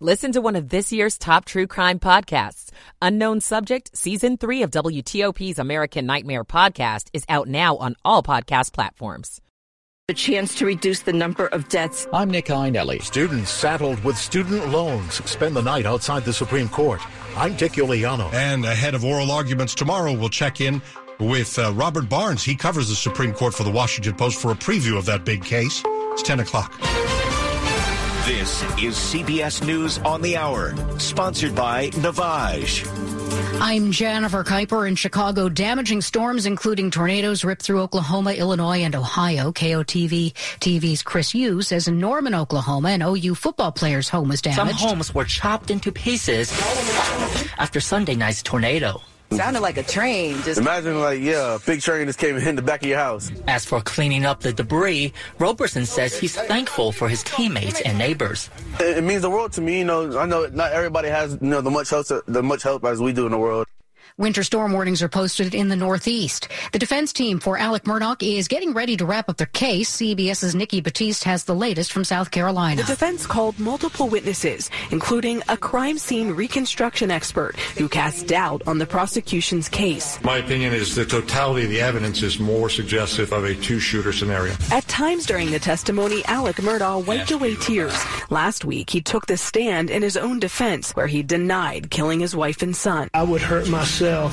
Listen to one of this year's top true crime podcasts. Unknown Subject, Season 3 of WTOP's American Nightmare podcast is out now on all podcast platforms. A chance to reduce the number of deaths. I'm Nick Iannelli. Students saddled with student loans spend the night outside the Supreme Court. I'm Dick Uliano. And ahead of oral arguments tomorrow, we'll check in with uh, Robert Barnes. He covers the Supreme Court for the Washington Post for a preview of that big case. It's 10 o'clock. This is CBS News on the Hour, sponsored by Navage. I'm Jennifer Kuiper in Chicago. Damaging storms, including tornadoes, ripped through Oklahoma, Illinois, and Ohio. KOTV TV's Chris Yu says in Norman, Oklahoma, an OU football player's home was damaged. Some homes were chopped into pieces after Sunday night's tornado. Sounded like a train. Just imagine, like, yeah, a big train just came and hit the back of your house. As for cleaning up the debris, Roberson says he's thankful for his teammates and neighbors. It, it means the world to me. You know, I know not everybody has you know the much help the much help as we do in the world. Winter storm warnings are posted in the Northeast. The defense team for Alex Murdaugh is getting ready to wrap up their case. CBS's Nikki Batiste has the latest from South Carolina. The defense called multiple witnesses, including a crime scene reconstruction expert who cast doubt on the prosecution's case. My opinion is the totality of the evidence is more suggestive of a two-shooter scenario. At times during the testimony, Alex Murdaugh wiped away tears. Last week, he took the stand in his own defense, where he denied killing his wife and son. I would hurt myself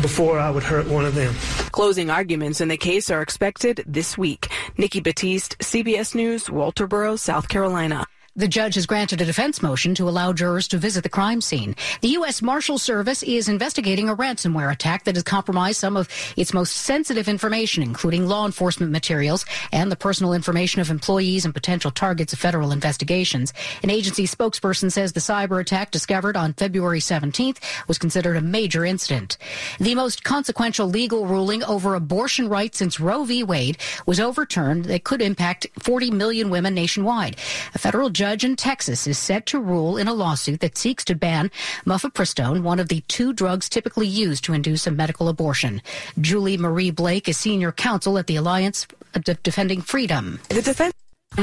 before I would hurt one of them. Closing arguments in the case are expected this week. Nikki Batiste, CBS News, Walterboro, South Carolina. The judge has granted a defense motion to allow jurors to visit the crime scene. The U.S. Marshal Service is investigating a ransomware attack that has compromised some of its most sensitive information, including law enforcement materials and the personal information of employees and potential targets of federal investigations. An agency spokesperson says the cyber attack discovered on February 17th was considered a major incident. The most consequential legal ruling over abortion rights since Roe v. Wade was overturned that could impact 40 million women nationwide. A federal judge judge in Texas is set to rule in a lawsuit that seeks to ban mifepristone, one of the two drugs typically used to induce a medical abortion. Julie Marie Blake is senior counsel at the Alliance Defending Freedom. The defense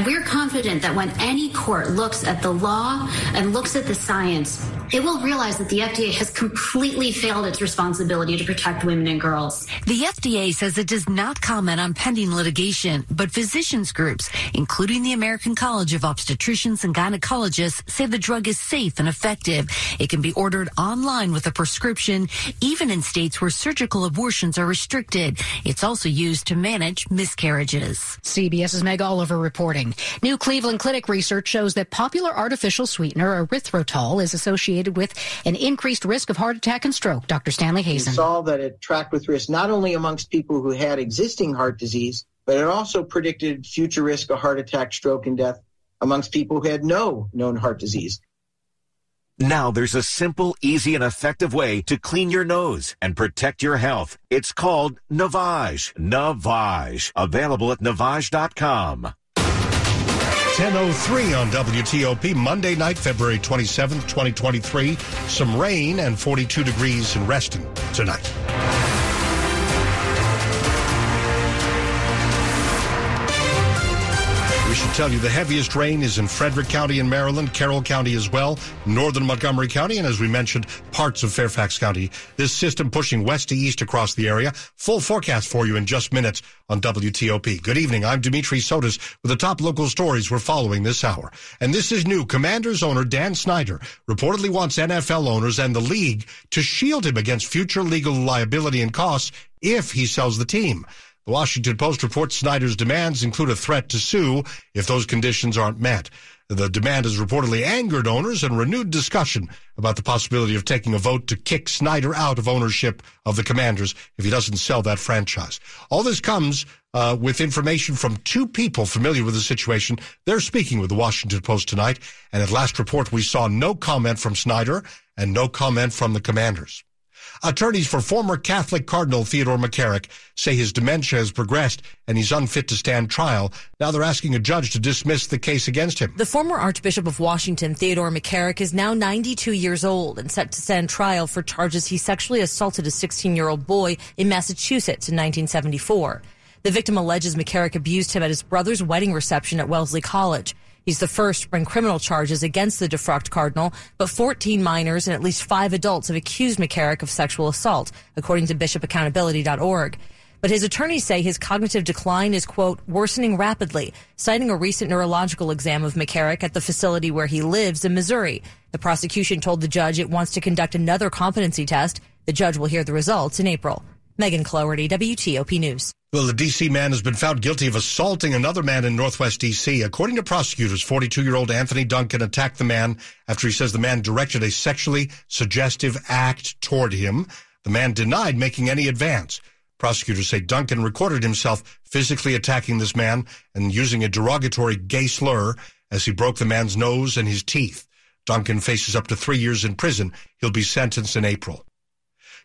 we're confident that when any court looks at the law and looks at the science, it will realize that the FDA has completely failed its responsibility to protect women and girls. The FDA says it does not comment on pending litigation, but physicians groups, including the American College of Obstetricians and Gynecologists, say the drug is safe and effective. It can be ordered online with a prescription, even in states where surgical abortions are restricted. It's also used to manage miscarriages. CBS's Meg Oliver reporting. New Cleveland Clinic research shows that popular artificial sweetener erythritol is associated with an increased risk of heart attack and stroke. Dr. Stanley Hazen. We saw that it tracked with risk not only amongst people who had existing heart disease, but it also predicted future risk of heart attack, stroke, and death amongst people who had no known heart disease. Now there's a simple, easy, and effective way to clean your nose and protect your health. It's called Navage. Navage. Available at Navage.com. 1003 on WTOP, Monday night, February 27th, 2023. Some rain and 42 degrees in Reston tonight. Should tell you the heaviest rain is in Frederick County in Maryland, Carroll County as well, northern Montgomery County, and as we mentioned, parts of Fairfax County. This system pushing west to east across the area. Full forecast for you in just minutes on WTOP. Good evening. I'm Dimitri Sotis with the top local stories we're following this hour. And this is new. Commanders owner Dan Snyder reportedly wants NFL owners and the league to shield him against future legal liability and costs if he sells the team. The Washington Post reports Snyder's demands include a threat to sue if those conditions aren't met. The demand has reportedly angered owners and renewed discussion about the possibility of taking a vote to kick Snyder out of ownership of the Commanders if he doesn't sell that franchise. All this comes uh, with information from two people familiar with the situation. They're speaking with the Washington Post tonight, and at last report we saw no comment from Snyder and no comment from the Commanders. Attorneys for former Catholic Cardinal Theodore McCarrick say his dementia has progressed and he's unfit to stand trial. Now they're asking a judge to dismiss the case against him. The former Archbishop of Washington, Theodore McCarrick, is now 92 years old and set to stand trial for charges he sexually assaulted a 16 year old boy in Massachusetts in 1974. The victim alleges McCarrick abused him at his brother's wedding reception at Wellesley College. He's the first to bring criminal charges against the defrocked cardinal, but 14 minors and at least five adults have accused McCarrick of sexual assault, according to bishopaccountability.org. But his attorneys say his cognitive decline is, quote, worsening rapidly, citing a recent neurological exam of McCarrick at the facility where he lives in Missouri. The prosecution told the judge it wants to conduct another competency test. The judge will hear the results in April. Megan Cloherty, WTOP News. Well, the D.C. man has been found guilty of assaulting another man in Northwest D.C. According to prosecutors, 42-year-old Anthony Duncan attacked the man after he says the man directed a sexually suggestive act toward him. The man denied making any advance. Prosecutors say Duncan recorded himself physically attacking this man and using a derogatory gay slur as he broke the man's nose and his teeth. Duncan faces up to three years in prison. He'll be sentenced in April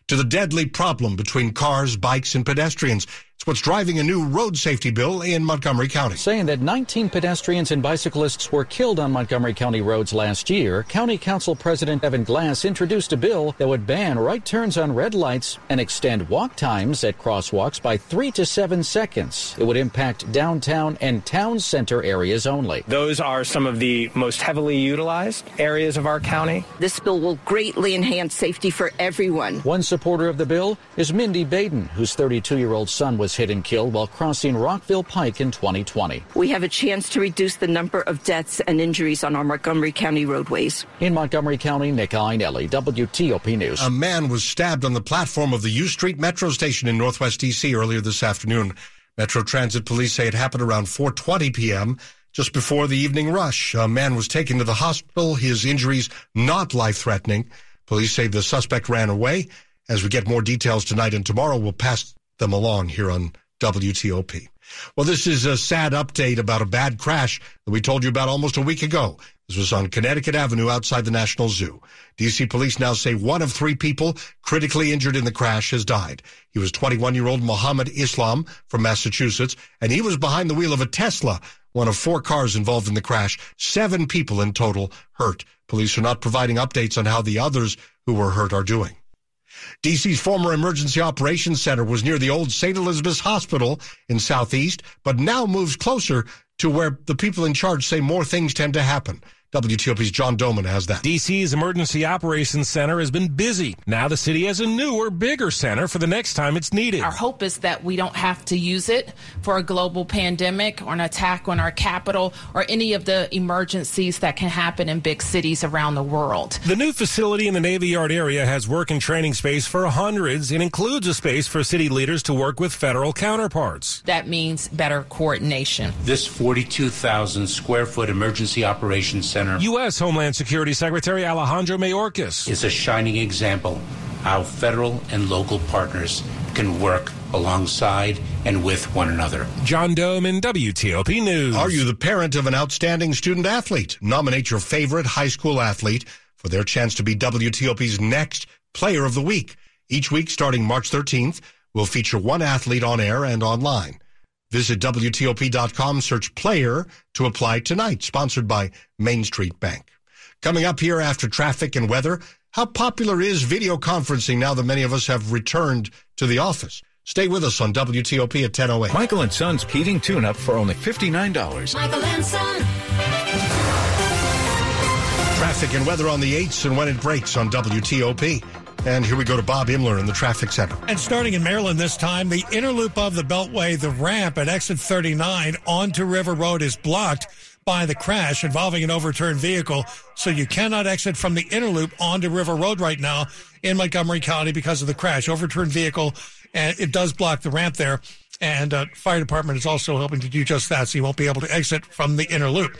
to the deadly problem between cars, bikes, and pedestrians. It's what's driving a new road safety bill in Montgomery County. Saying that 19 pedestrians and bicyclists were killed on Montgomery County roads last year, County Council President Evan Glass introduced a bill that would ban right turns on red lights and extend walk times at crosswalks by three to seven seconds. It would impact downtown and town center areas only. Those are some of the most heavily utilized areas of our county. This bill will greatly enhance safety for everyone. One supporter of the bill is Mindy Baden, whose 32 year old son was was hit and killed while crossing Rockville Pike in 2020. We have a chance to reduce the number of deaths and injuries on our Montgomery County roadways. In Montgomery County, Nick Iannelli, WTOP News. A man was stabbed on the platform of the U Street Metro station in Northwest D.C. earlier this afternoon. Metro Transit police say it happened around 4:20 p.m. just before the evening rush. A man was taken to the hospital. His injuries not life-threatening. Police say the suspect ran away. As we get more details tonight and tomorrow, we'll pass them along here on WTOP. Well, this is a sad update about a bad crash that we told you about almost a week ago. This was on Connecticut Avenue outside the National Zoo. DC police now say one of three people critically injured in the crash has died. He was 21 year old Muhammad Islam from Massachusetts, and he was behind the wheel of a Tesla, one of four cars involved in the crash. Seven people in total hurt. Police are not providing updates on how the others who were hurt are doing. DC's former emergency operations center was near the old St. Elizabeth's Hospital in Southeast, but now moves closer to where the people in charge say more things tend to happen. WTOP's John Domen has that. DC's Emergency Operations Center has been busy. Now the city has a newer, bigger center for the next time it's needed. Our hope is that we don't have to use it for a global pandemic or an attack on our capital or any of the emergencies that can happen in big cities around the world. The new facility in the Navy Yard area has work and training space for hundreds and includes a space for city leaders to work with federal counterparts. That means better coordination. This 42,000 square foot emergency operations center Center. U.S. Homeland Security Secretary Alejandro Mayorkas is a shining example how federal and local partners can work alongside and with one another. John Domen WTOP News. Are you the parent of an outstanding student athlete? Nominate your favorite high school athlete for their chance to be WTOP's next Player of the Week. Each week, starting March 13th, we'll feature one athlete on air and online. Visit WTOP.com, search player to apply tonight. Sponsored by Main Street Bank. Coming up here after traffic and weather, how popular is video conferencing now that many of us have returned to the office? Stay with us on WTOP at 1008. Michael and Son's heating tune-up for only $59. Michael and Son. Traffic and weather on the 8s and when it breaks on WTOP. And here we go to Bob Imler in the traffic center. And starting in Maryland this time, the inner loop of the Beltway, the ramp at exit 39 onto River Road is blocked by the crash involving an overturned vehicle. So you cannot exit from the inner loop onto River Road right now in Montgomery County because of the crash. Overturned vehicle, and it does block the ramp there. And uh, fire department is also helping to do just that, so you won't be able to exit from the inner loop.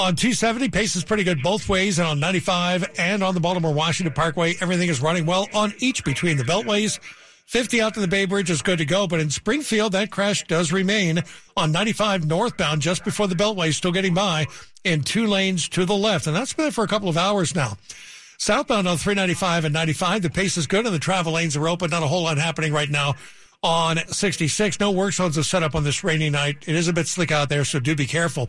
On 270, pace is pretty good both ways, and on 95 and on the Baltimore Washington Parkway, everything is running well on each between the beltways. 50 out to the Bay Bridge is good to go, but in Springfield, that crash does remain on 95 northbound just before the Beltway, still getting by in two lanes to the left. And that's been there for a couple of hours now. Southbound on 395 and 95, the pace is good and the travel lanes are open. Not a whole lot happening right now on 66. No work zones are set up on this rainy night. It is a bit slick out there, so do be careful.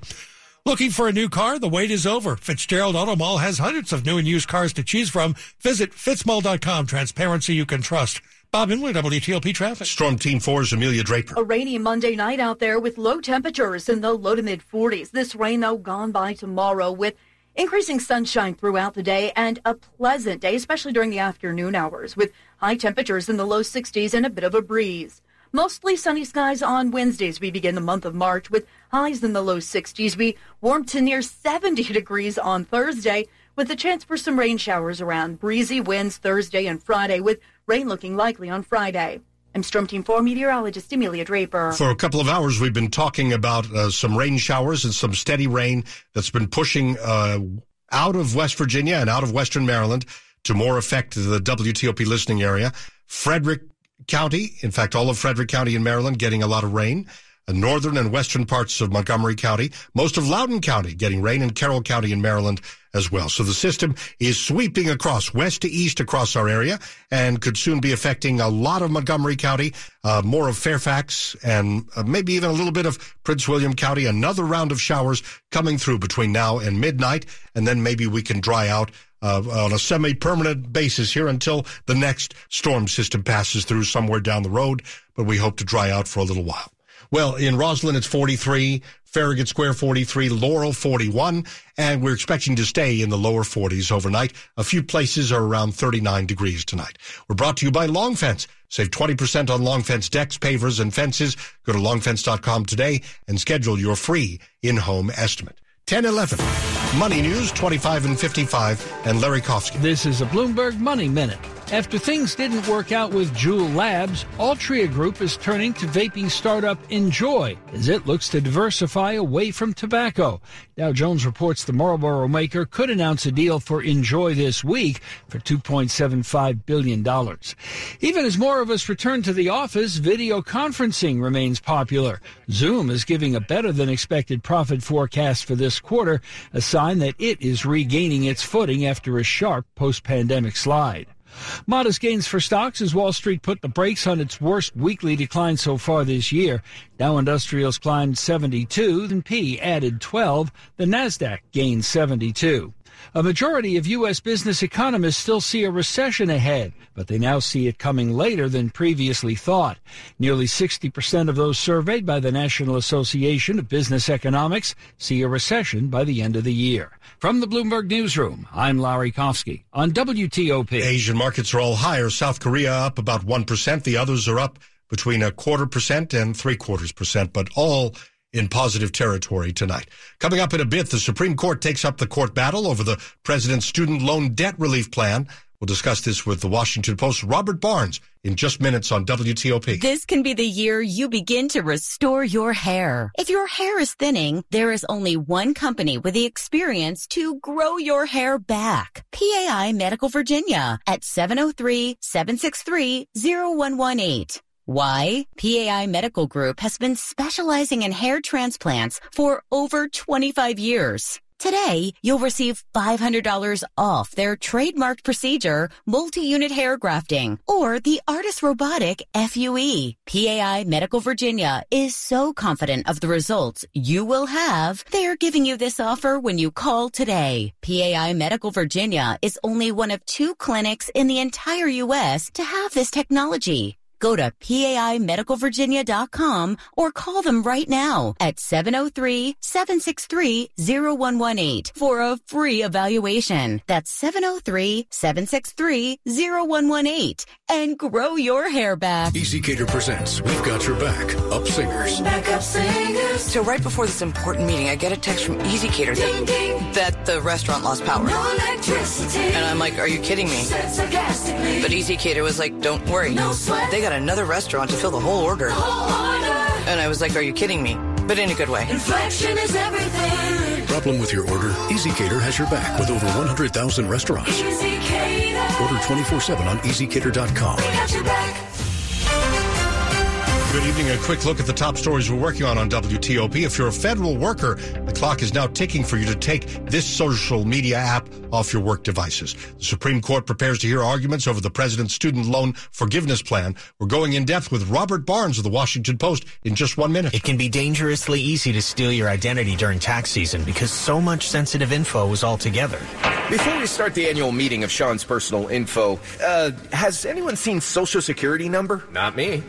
Looking for a new car? The wait is over. Fitzgerald Auto Mall has hundreds of new and used cars to choose from. Visit fitzmall.com. Transparency you can trust. Bob Imler, WTOP Traffic. Storm Team 4's Amelia Draper. A rainy Monday night out there with low temperatures in the low to mid 40s. This rain, though, gone by tomorrow with increasing sunshine throughout the day and a pleasant day, especially during the afternoon hours, with high temperatures in the low 60s and a bit of a breeze. Mostly sunny skies on Wednesdays. We begin the month of March with highs in the low 60s. We warm to near 70 degrees on Thursday with a chance for some rain showers around. Breezy winds Thursday and Friday with Rain looking likely on Friday. I'm Storm Team 4 meteorologist Amelia Draper. For a couple of hours, we've been talking about uh, some rain showers and some steady rain that's been pushing uh, out of West Virginia and out of Western Maryland to more affect the WTOP listening area. Frederick County, in fact, all of Frederick County in Maryland getting a lot of rain. The northern and western parts of Montgomery County, most of Loudoun County getting rain, and Carroll County in Maryland as well. So the system is sweeping across west to east across our area and could soon be affecting a lot of Montgomery County, uh, more of Fairfax, and uh, maybe even a little bit of Prince William County. Another round of showers coming through between now and midnight, and then maybe we can dry out. Uh, on a semi-permanent basis here until the next storm system passes through somewhere down the road, but we hope to dry out for a little while. Well, in Rosslyn, it's 43. Farragut Square 43, Laurel 41, and we're expecting to stay in the lower 40s overnight. A few places are around 39 degrees tonight. We're brought to you by Long Fence. Save 20% on Long Fence decks, pavers, and fences. Go to longfence.com today and schedule your free in-home estimate. 10 11. Money News 25 and 55 and Larry Kofsky. This is a Bloomberg Money Minute. After things didn't work out with Juul Labs, Altria Group is turning to vaping startup NJOY as it looks to diversify away from tobacco. Dow Jones reports the Marlboro maker could announce a deal for NJOY this week for $2.75 billion. Even as more of us return to the office, video conferencing remains popular. Zoom is giving a better than expected profit forecast for this quarter, a sign that it is regaining its footing after a sharp post pandemic slide. Modest gains for stocks as Wall Street put the brakes on its worst weekly decline so far this year. Dow Industrials climbed 72, and P added 12. The Nasdaq gained 72. A majority of U.S. business economists still see a recession ahead, but they now see it coming later than previously thought. Nearly 60% of those surveyed by the National Association of Business Economics see a recession by the end of the year. From the Bloomberg Newsroom, I'm Larry Kofsky on WTOP. Asian markets are all higher. South Korea up about 1%. The others are up between a quarter percent and three quarters percent, but all in positive territory tonight. Coming up in a bit, the Supreme Court takes up the court battle over the president's student loan debt relief plan. We'll discuss this with the Washington Post's Robert Barnes, in just minutes on WTOP. This can be the year you begin to restore your hair. If your hair is thinning, there is only one company with the experience to grow your hair back. PAI Medical Virginia at 703-763-0118. Why? PAI Medical Group has been specializing in hair transplants for over 25 years. Today, you'll receive $500 off their trademarked procedure, multi-unit hair grafting, or the ARTAS Robotic FUE. PAI Medical Virginia is so confident of the results you will have, they're giving you this offer when you call today. PAI Medical Virginia is only one of two clinics in the entire U.S. to have this technology. Go to PAIMedicalVirginia.com or call them right now at 703-763-0118 for a free evaluation. That's 703-763-0118 and grow your hair back. ezCater presents We've Got Your Back, Up Singers. Backup singers. So right before this important meeting, I get a text from ezCater Ding, ding. that the restaurant lost power. No electricity. And I'm like, are you kidding me? Said sarcastically. But ezCater was like, don't worry. No sweat. They got another restaurant to fill the whole order. The whole order. And I was like, are you kidding me? But in a good way. Inflection is everything. problem with your order? ezCater has your back with over 100,000 restaurants. Order 24-7 on ezcater.com. Good evening. A quick look at the top stories we're working on on WTOP. If you're a federal worker, the clock is now ticking for you to take this social media app off your work devices. The Supreme Court prepares to hear arguments over the president's student loan forgiveness plan. We're going in depth with Robert Barnes of the Washington Post in just one minute. It can be dangerously easy to steal your identity during tax season because so much sensitive info is all together. Before we start the annual meeting of Sean's personal info, uh, has anyone seen Social Security number? Not me.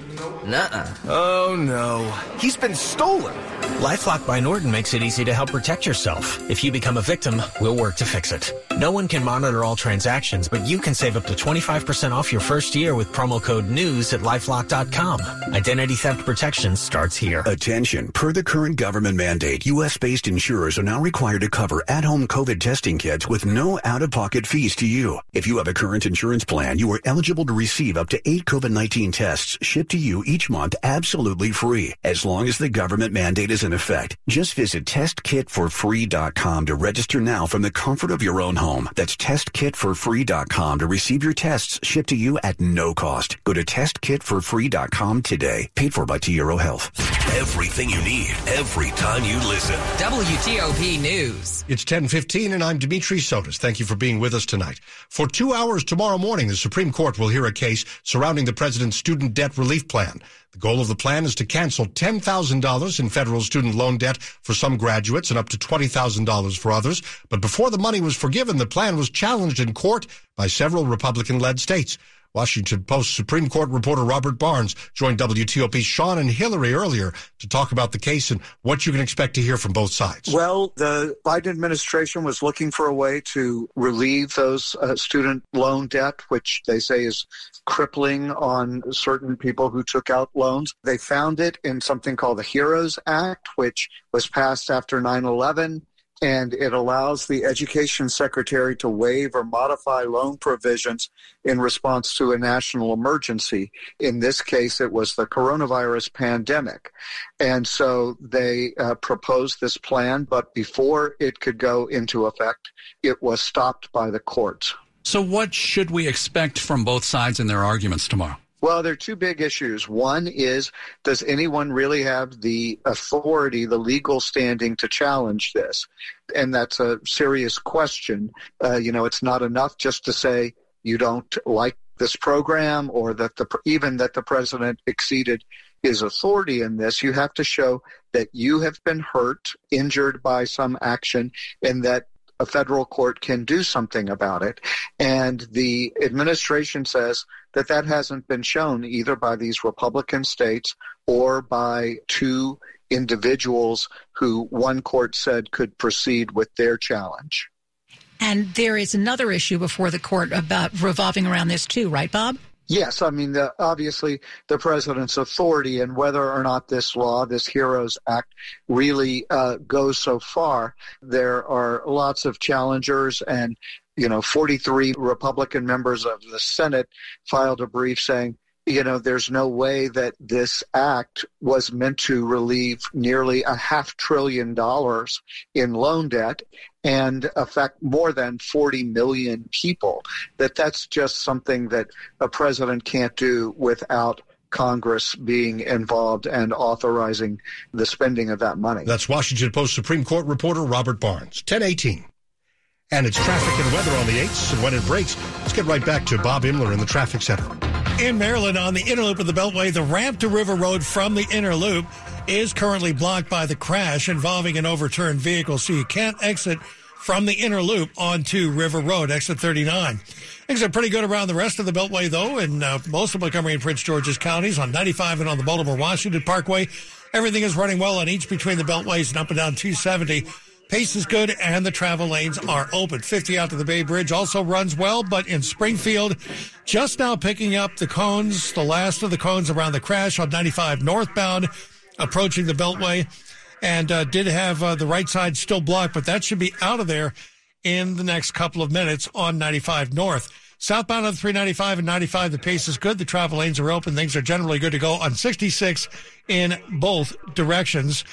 Nuh-uh. Oh no. He's been stolen. Lifelock by Norton makes it easy to help protect yourself. If you become a victim, we'll work to fix it. No one can monitor all transactions, but you can save up to 25% off your first year with promo code NEWS at lifelock.com. Identity theft protection starts here. Attention. Per the current government mandate, U.S.-based insurers are now required to cover at-home COVID testing kits with no out-of-pocket fees to you. If you have a current insurance plan, you are eligible to receive up to eight COVID-19 tests shipped to you each month absolutely free, as long as the government mandate is in effect. Just visit testkitforfree.com to register now from the comfort of your own home. That's testkitforfree.com to receive your tests shipped to you at no cost. Go to testkitforfree.com today. Paid for by T Euro Health. Everything you need every time you listen. WTOP News. It's 1015 and I'm Dimitri Sotis. Thank you for being with us tonight. For two hours tomorrow morning, the Supreme Court will hear a case surrounding the president's student debt relief plan. The goal of the plan is to cancel $10,000 in federal student loan debt for some graduates and up to $20,000 for others. But before the money was forgiven, the plan was challenged in court by several Republican-led states. Washington Post Supreme Court reporter Robert Barnes joined WTOP's Sean and Hillary earlier to talk about the case and what you can expect to hear from both sides. Well, the Biden administration was looking for a way to relieve those uh, student loan debt, which they say is crippling on certain people who took out loans. They found it in something called the HEROES Act, which was passed after 9 11 and it allows the education secretary to waive or modify loan provisions in response to a national emergency. In this case, it was the coronavirus pandemic. And so they uh, proposed this plan, but before it could go into effect, it was stopped by the courts. So, what should we expect from both sides in their arguments tomorrow? Well, there are two big issues. One is does anyone really have the authority, the legal standing to challenge this? And that's a serious question. Uh, you know, it's not enough just to say you don't like this program or that the even that the president exceeded his authority in this. You have to show that you have been hurt, injured by some action, and that a federal court can do something about it. And the administration says that that hasn't been shown either by these Republican states or by two individuals who one court said could proceed with their challenge. And there is another issue before the court about revolving around this too, right, Bob? Yes, I mean, the, obviously the president's authority and whether or not this law, this HEROES Act, really uh, goes so far. There are lots of challengers, and you know, 43 Republican members of the Senate filed a brief saying you know, there's no way that this act was meant to relieve nearly a half trillion dollars in loan debt and affect more than 40 million people. That that's just something that a president can't do without Congress being involved and authorizing the spending of that money. That's Washington Post Supreme Court reporter Robert Barnes. 1018. And it's traffic and weather on the 8s. And when it breaks, let's get right back to Bob Imler in the traffic center. In Maryland, on the inner loop of the Beltway, the ramp to River Road from the inner loop is currently blocked by the crash involving an overturned vehicle, so you can't exit from the inner loop onto River Road, exit 39. Things are pretty good around the rest of the Beltway, though, in uh, most of Montgomery and Prince George's counties on 95 and on the Baltimore Washington Parkway. Everything is running well on each between the Beltways and up and down 270. Pace is good and the travel lanes are open. 50 out to the Bay Bridge also runs well, but in Springfield, just now picking up the cones, the last of the cones around the crash on 95 northbound, approaching the Beltway, and uh, did have uh, the right side still blocked, but that should be out of there in the next couple of minutes on 95 north. Southbound on 395 and 95, the pace is good. The travel lanes are open. Things are generally good to go on 66 in both directions.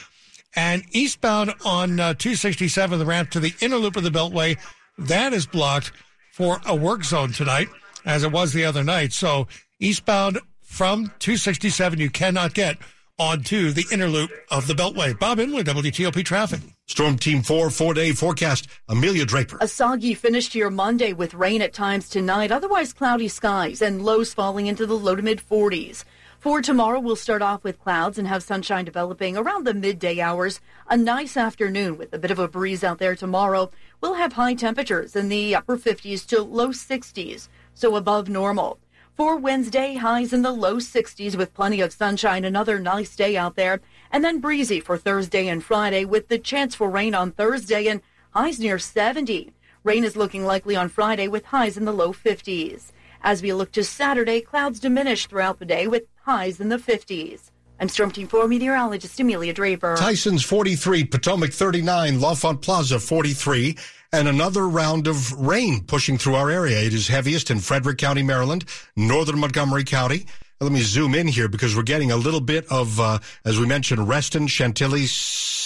And eastbound on uh, 267, the ramp to the inner loop of the Beltway, that is blocked for a work zone tonight, as it was the other night. So eastbound from 267, you cannot get onto the inner loop of the Beltway. Bob Imler, WTOP Traffic. Storm Team 4 four day forecast. Amelia Draper. A soggy finish to your Monday with rain at times tonight, otherwise cloudy skies and lows falling into the low to mid 40s. For tomorrow, we'll start off with clouds and have sunshine developing around the midday hours. A nice afternoon with a bit of a breeze out there tomorrow. We'll have high temperatures in the upper 50s to low 60s, so above normal. For Wednesday, highs in the low 60s with plenty of sunshine. Another nice day out there. And then breezy for Thursday and Friday with the chance for rain on Thursday and highs near 70. Rain is looking likely on Friday with highs in the low 50s. As we look to Saturday, clouds diminish throughout the day with highs in the 50s. I'm Storm Team 4 meteorologist Amelia Draper. Tyson's 43, Potomac 39, L'Enfant Plaza 43, and another round of rain pushing through our area. It is heaviest in Frederick County, Maryland, northern Montgomery County. Let me zoom in here because we're getting a little bit of, uh, as we mentioned, Reston, Chantilly,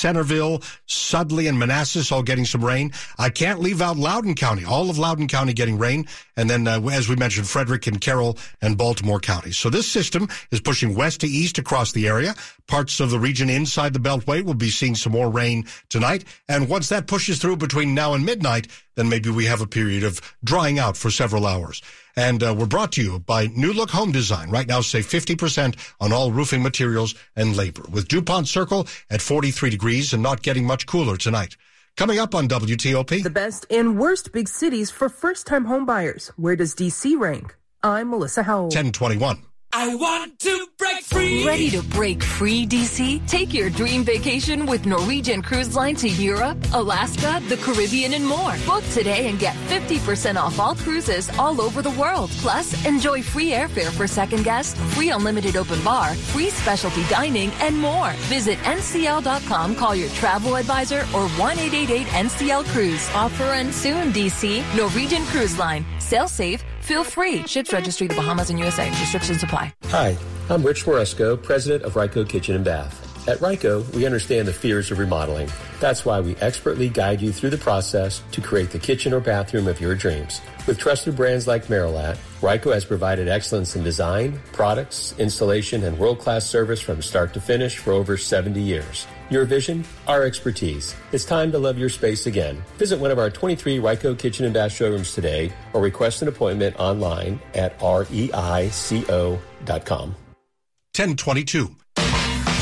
Centreville, Sudley, and Manassas all getting some rain. I can't leave out Loudoun County, all of Loudoun County getting rain. And then, uh, as we mentioned, Frederick and Carroll and Baltimore counties. So this system is pushing west to east across the area. Parts of the region inside the Beltway will be seeing some more rain tonight. And once that pushes through between now and midnight, then maybe we have a period of drying out for several hours. And uh, we're brought to you by New Look Home Design. Right now, save 50% on all roofing materials and labor. With DuPont Circle at 43 degrees and not getting much cooler tonight. Coming up on WTOP. The best and worst big cities for first time homebuyers. Where does DC rank? I'm Melissa Howell. 1021. I want to break free. Ready to break free, DC? Take your dream vacation with Norwegian Cruise Line to Europe, Alaska, the Caribbean, and more. Book today and get 50% off all cruises all over the world. Plus, enjoy free airfare for second guests, free unlimited open bar, free specialty dining, and more. Visit ncl.com, call your travel advisor, or 1 NCL Cruise. Offer ends soon, DC. Norwegian Cruise Line. Sail safe Feel free. Ships registry the Bahamas and USA. Restrictions apply. Hi, I'm Rich Moresco, president of Reico Kitchen and Bath. At Reico, we understand the fears of remodeling. That's why we expertly guide you through the process to create the kitchen or bathroom of your dreams. With trusted brands like Merillat, Reico has provided excellence in design, products, installation, and world-class service from start to finish for over 70 years. Your vision, our expertise. It's time to love your space again. Visit one of our 23 Reico Kitchen and Bath showrooms today or request an appointment online at reico.com. 1022.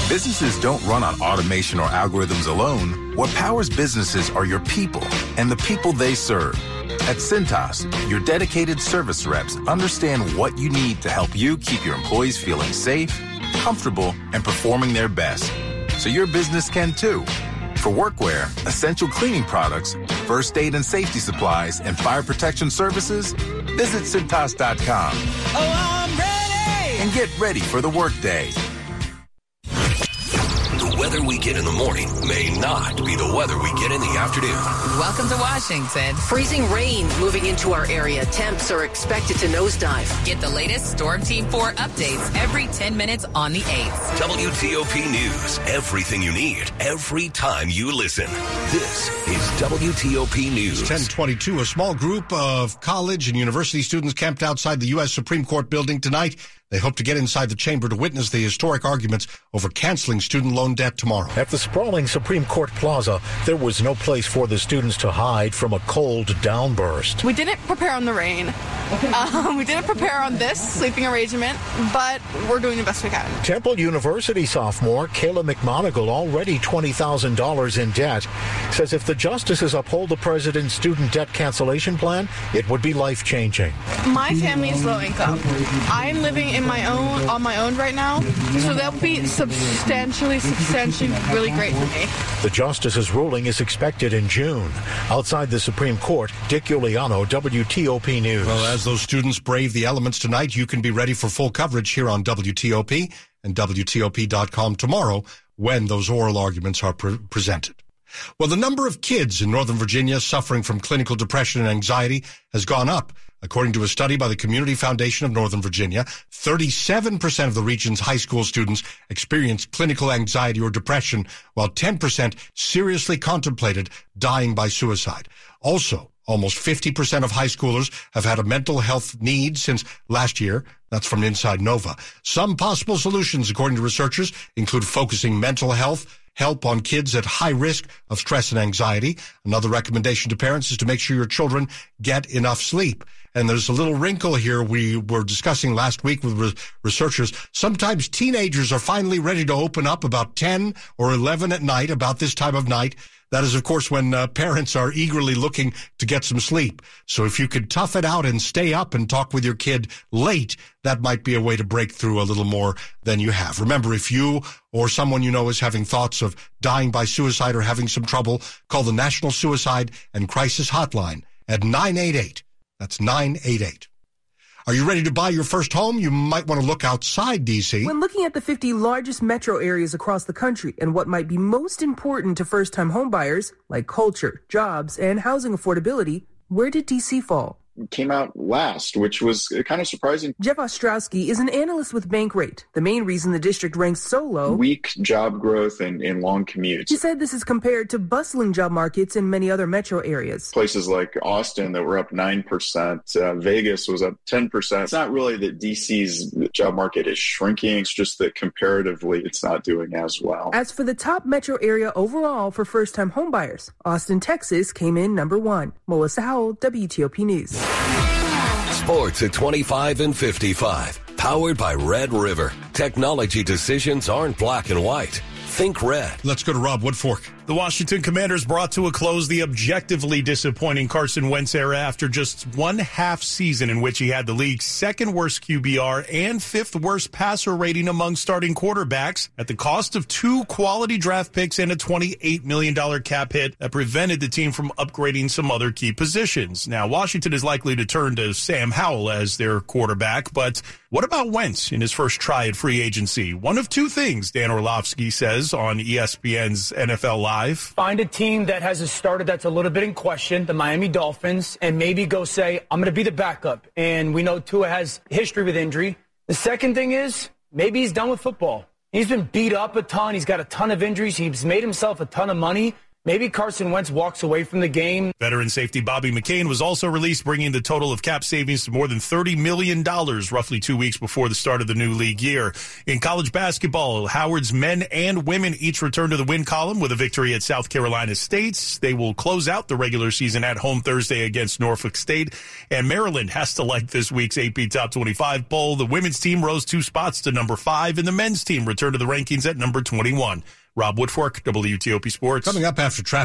Businesses don't run on automation or algorithms alone. What powers businesses are your people and the people they serve. At Cintas, your dedicated service reps understand what you need to help you keep your employees feeling safe, comfortable, and performing their best. So your business can too. For workwear, essential cleaning products, first aid and safety supplies, and fire protection services, visit Cintas.com. Oh, I'm ready! And get ready for the workday weather we get in the morning may not be the weather we get in the afternoon. Welcome to Washington. Freezing rain moving into our area. Temps are expected to nosedive. Get the latest Storm Team 4 updates every 10 minutes on the 8th. WTOP News. Everything you need every time you listen. This is WTOP News. 1022. A small group of college and university students camped outside the U.S. Supreme Court building tonight they hope to get inside the chamber to witness the historic arguments over canceling student loan debt tomorrow. At the sprawling Supreme Court Plaza, there was no place for the students to hide from a cold downburst. We didn't prepare on the rain. Um, we didn't prepare on this sleeping arrangement, but we're doing the best we can. Temple University sophomore Kayla McMonigal, already $20,000 in debt, says if the justices uphold the president's student debt cancellation plan, it would be life changing. My family is low income. I'm living in in my own on my own right now, so that would be substantially, substantially really great for me. The justice's ruling is expected in June. Outside the Supreme Court, Dick Uliano, WTOP News. Well, as those students brave the elements tonight, you can be ready for full coverage here on WTOP and WTOP.com tomorrow when those oral arguments are pre- presented. Well, the number of kids in Northern Virginia suffering from clinical depression and anxiety has gone up. According to a study by the Community Foundation of Northern Virginia, 37% of the region's high school students experienced clinical anxiety or depression, while 10% seriously contemplated dying by suicide. Also, almost 50% of high schoolers have had a mental health need since last year. That's from Inside Nova. Some possible solutions, according to researchers, include focusing mental health help on kids at high risk of stress and anxiety. Another recommendation to parents is to make sure your children get enough sleep. And there's a little wrinkle here we were discussing last week with re- researchers. Sometimes teenagers are finally ready to open up about 10 or 11 at night, about this time of night. That is, of course, when uh, parents are eagerly looking to get some sleep. So if you could tough it out and stay up and talk with your kid late, that might be a way to break through a little more than you have. Remember, if you or someone you know is having thoughts of dying by suicide or having some trouble, call the National Suicide and Crisis Hotline at 988. That's 988. Are you ready to buy your first home? You might want to look outside DC. When looking at the 50 largest metro areas across the country and what might be most important to first time homebuyers, like culture, jobs, and housing affordability, where did DC fall? Came out last, which was kind of surprising. Jeff Ostrowski is an analyst with Bankrate. The main reason the district ranks so low weak job growth and, and long commutes. He said this is compared to bustling job markets in many other metro areas. Places like Austin that were up 9%, uh, Vegas was up 10%. It's not really that DC's job market is shrinking, it's just that comparatively it's not doing as well. As for the top metro area overall for first time homebuyers, Austin, Texas came in number one. Melissa Howell, WTOP News. Sports at 25 and 55. Powered by Red River. Technology decisions aren't black and white. Think red. Let's go to Rob Woodfork. The Washington Commanders brought to a close the objectively disappointing Carson Wentz era after just one half season in which he had the league's second worst QBR and fifth worst passer rating among starting quarterbacks at the cost of two quality draft picks and a $28 million cap hit that prevented the team from upgrading some other key positions. Now, Washington is likely to turn to Sam Howell as their quarterback, but what about Wentz in his first try at free agency? One of two things, Dan Orlovsky says on ESPN's NFL Live. Find a team that has a starter that's a little bit in question, the Miami Dolphins, and maybe go say, I'm going to be the backup. And we know Tua has history with injury. The second thing is maybe he's done with football. He's been beat up a ton. He's got a ton of injuries. He's made himself a ton of money. Maybe Carson Wentz walks away from the game. Veteran safety Bobby McCain was also released, bringing the total of cap savings to more than $30 million, roughly two weeks before the start of the new league year. In college basketball, Howard's men and women each return to the win column with a victory at South Carolina State. They will close out the regular season at home Thursday against Norfolk State. And Maryland has to like this week's AP Top 25 poll. The women's team rose two spots to number five, and the men's team returned to the rankings at number 21. Rob Woodfork, WTOP Sports. Coming up after traffic.